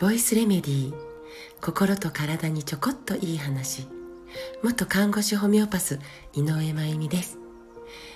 ボイスレメディー心と体にちょこっといい話。元看護師ホメオパス井上真由美です。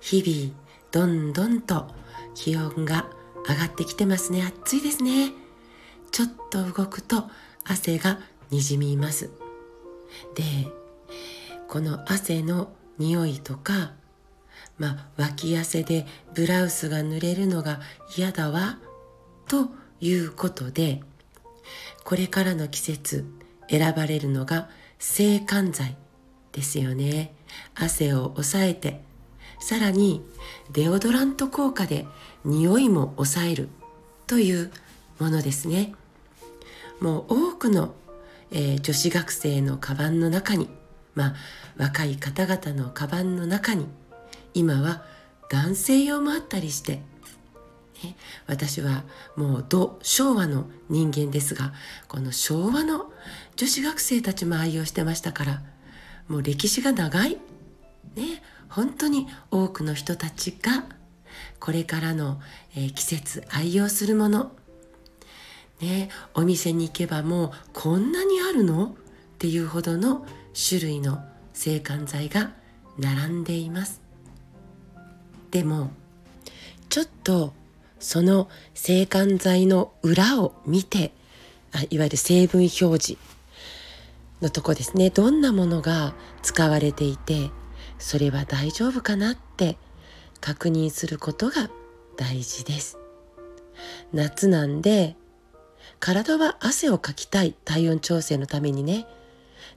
日々どんどんと気温が上がってきてますね。暑いですね。ちょっと動くと汗がにじみます。でこの汗の匂いとかまあ、脇汗でブラウスが濡れるのが嫌だわ、ということで、これからの季節選ばれるのが制汗剤ですよね。汗を抑えて、さらにデオドラント効果で匂いも抑えるというものですね。もう多くの、えー、女子学生のカバンの中に、まあ若い方々のカバンの中に今は男性用もあったりして、ね、私はもうど昭和の人間ですがこの昭和の女子学生たちも愛用してましたからもう歴史が長い、ね、本当に多くの人たちがこれからの、えー、季節愛用するものね、お店に行けばもうこんなにあるの？っていうほどの種類の制汗剤が並んでいます。でもちょっとその制汗剤の裏を見てあいわゆる成分表示のとこですね。どんなものが使われていてそれは大丈夫かなって確認することが大事です。夏なんで体は汗をかきたい体温調整のためにね。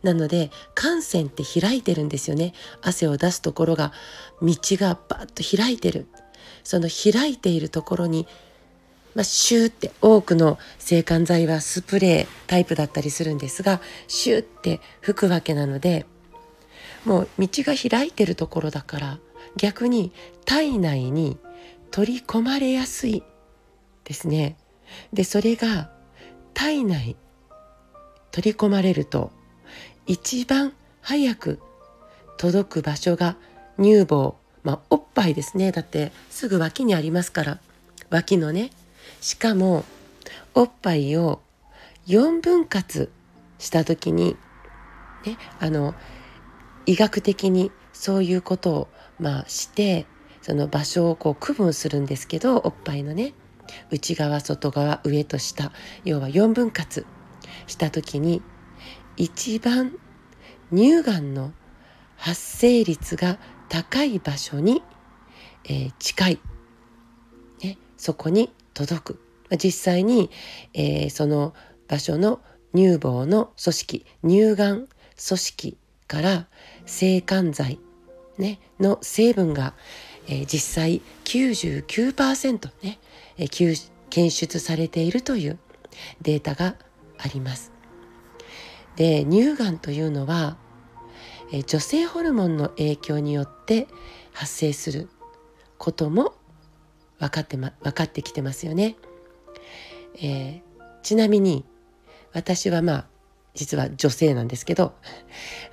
なので汗腺って開いてるんですよね汗を出すところが道がバッと開いてるその開いているところに、まあ、シューって多くの制汗剤はスプレータイプだったりするんですがシューって吹くわけなのでもう道が開いてるところだから逆に体内に取り込まれやすいですね。でそれが体内取り込まれると一番早く届く場所が乳房、まあ、おっぱいですね。だってすぐ脇にありますから。脇のね。しかもおっぱいを4分割した時にねあの医学的にそういうことをまあしてその場所をこう区分するんですけどおっぱいのね。内側外側上と下。要は4分割した時に一番乳がんの発生率が高い場所に、えー、近い、ね、そこに届く実際に、えー、その場所の乳房の組織乳がん組織から制汗剤、ね、の成分が、えー、実際99%ね、えー、検出されているというデータがあります。で乳がんというのは、女性ホルモンの影響によって発生することも分かって,、ま、分かってきてますよね。えー、ちなみに私はまあ実は女性なんですけど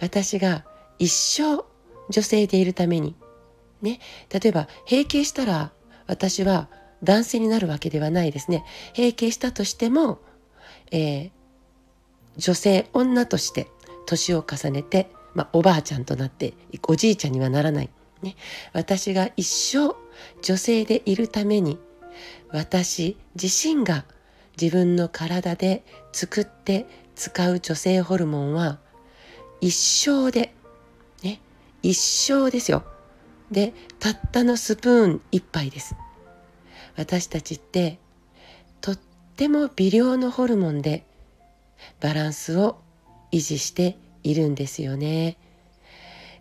私が一生女性でいるためにね例えば閉経したら私は男性になるわけではないですね閉経したとしても、えー、女性女として年を重ねて、まあ、おばあちゃんとなっておじいちゃんにはならない、ね、私が一生女性でいるために私自身が自分の体で作って使う女性ホルモンは一生で、ね、一生ですよ。で、たったのスプーン一杯です。私たちってとっても微量のホルモンでバランスを維持しているんですよね。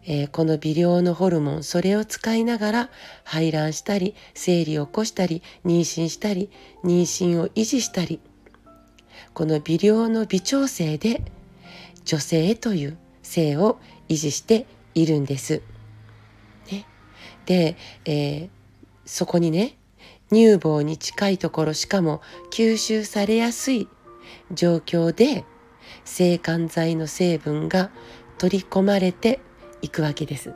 えー、この微量のホルモンそれを使いながら排卵したり生理を起こしたり妊娠したり妊娠を維持したりこの微量の微調整で女性という性を維持しているんです。ね、で、えー、そこにね乳房に近いところしかも吸収されやすい状況で制汗剤の成分が取り込まれていくわけです。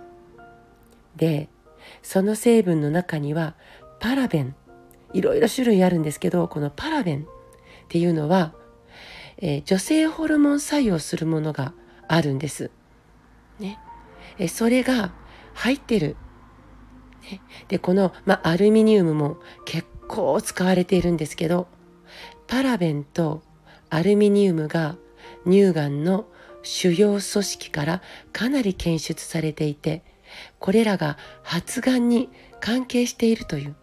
でその成分の中にはパラベンいろいろ種類あるんですけどこのパラベンっていうのは、えー、女性ホルモン作用するものがあるんです。ね、えそれが入ってる。ね、でこの、まアルミニウムも結構使われているんですけどパラベンとアルミニウムが乳がんの主要組織からかなり検出されていてこれらが発がんに関係しているという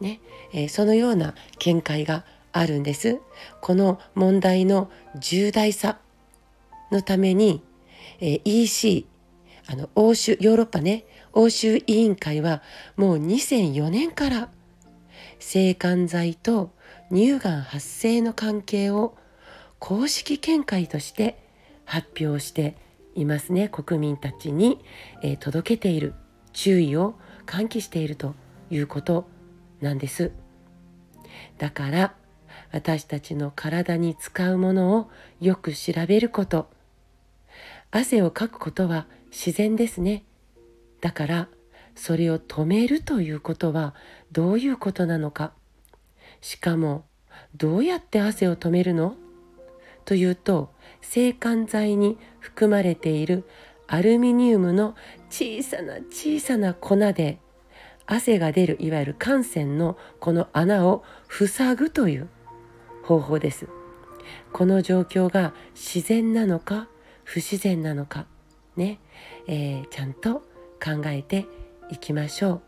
ね、えー、そのような見解があるんです。この問題の重大さのために、えー、EC あの欧州ヨーロッパね欧州委員会はもう2004年から性感剤と乳がん発生の関係を公式見解として発表していますね。国民たちに、えー、届けている注意を喚起しているということなんです。だから私たちの体に使うものをよく調べること。汗をかくことは自然ですね。だからそれを止めるということはどういうことなのか。しかもどうやって汗を止めるの？というと制汗剤に含まれているアルミニウムの小さな小さな粉で汗が出るいわゆる汗腺のこの穴を塞ぐという方法です。この状況が自然なのか不自然なのかね、えー、ちゃんと考えていきましょう。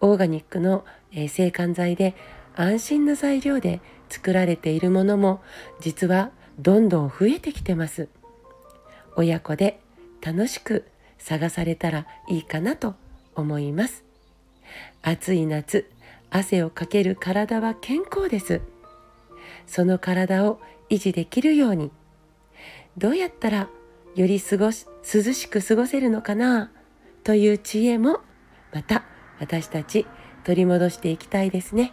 オーガニックの、え、制汗剤で安心な材料で作られているものも実はどんどん増えてきてます。親子で楽しく探されたらいいかなと思います。暑い夏、汗をかける体は健康です。その体を維持できるように、どうやったらより過ごし涼しく過ごせるのかなという知恵もまた私たち取り戻していきたいですね。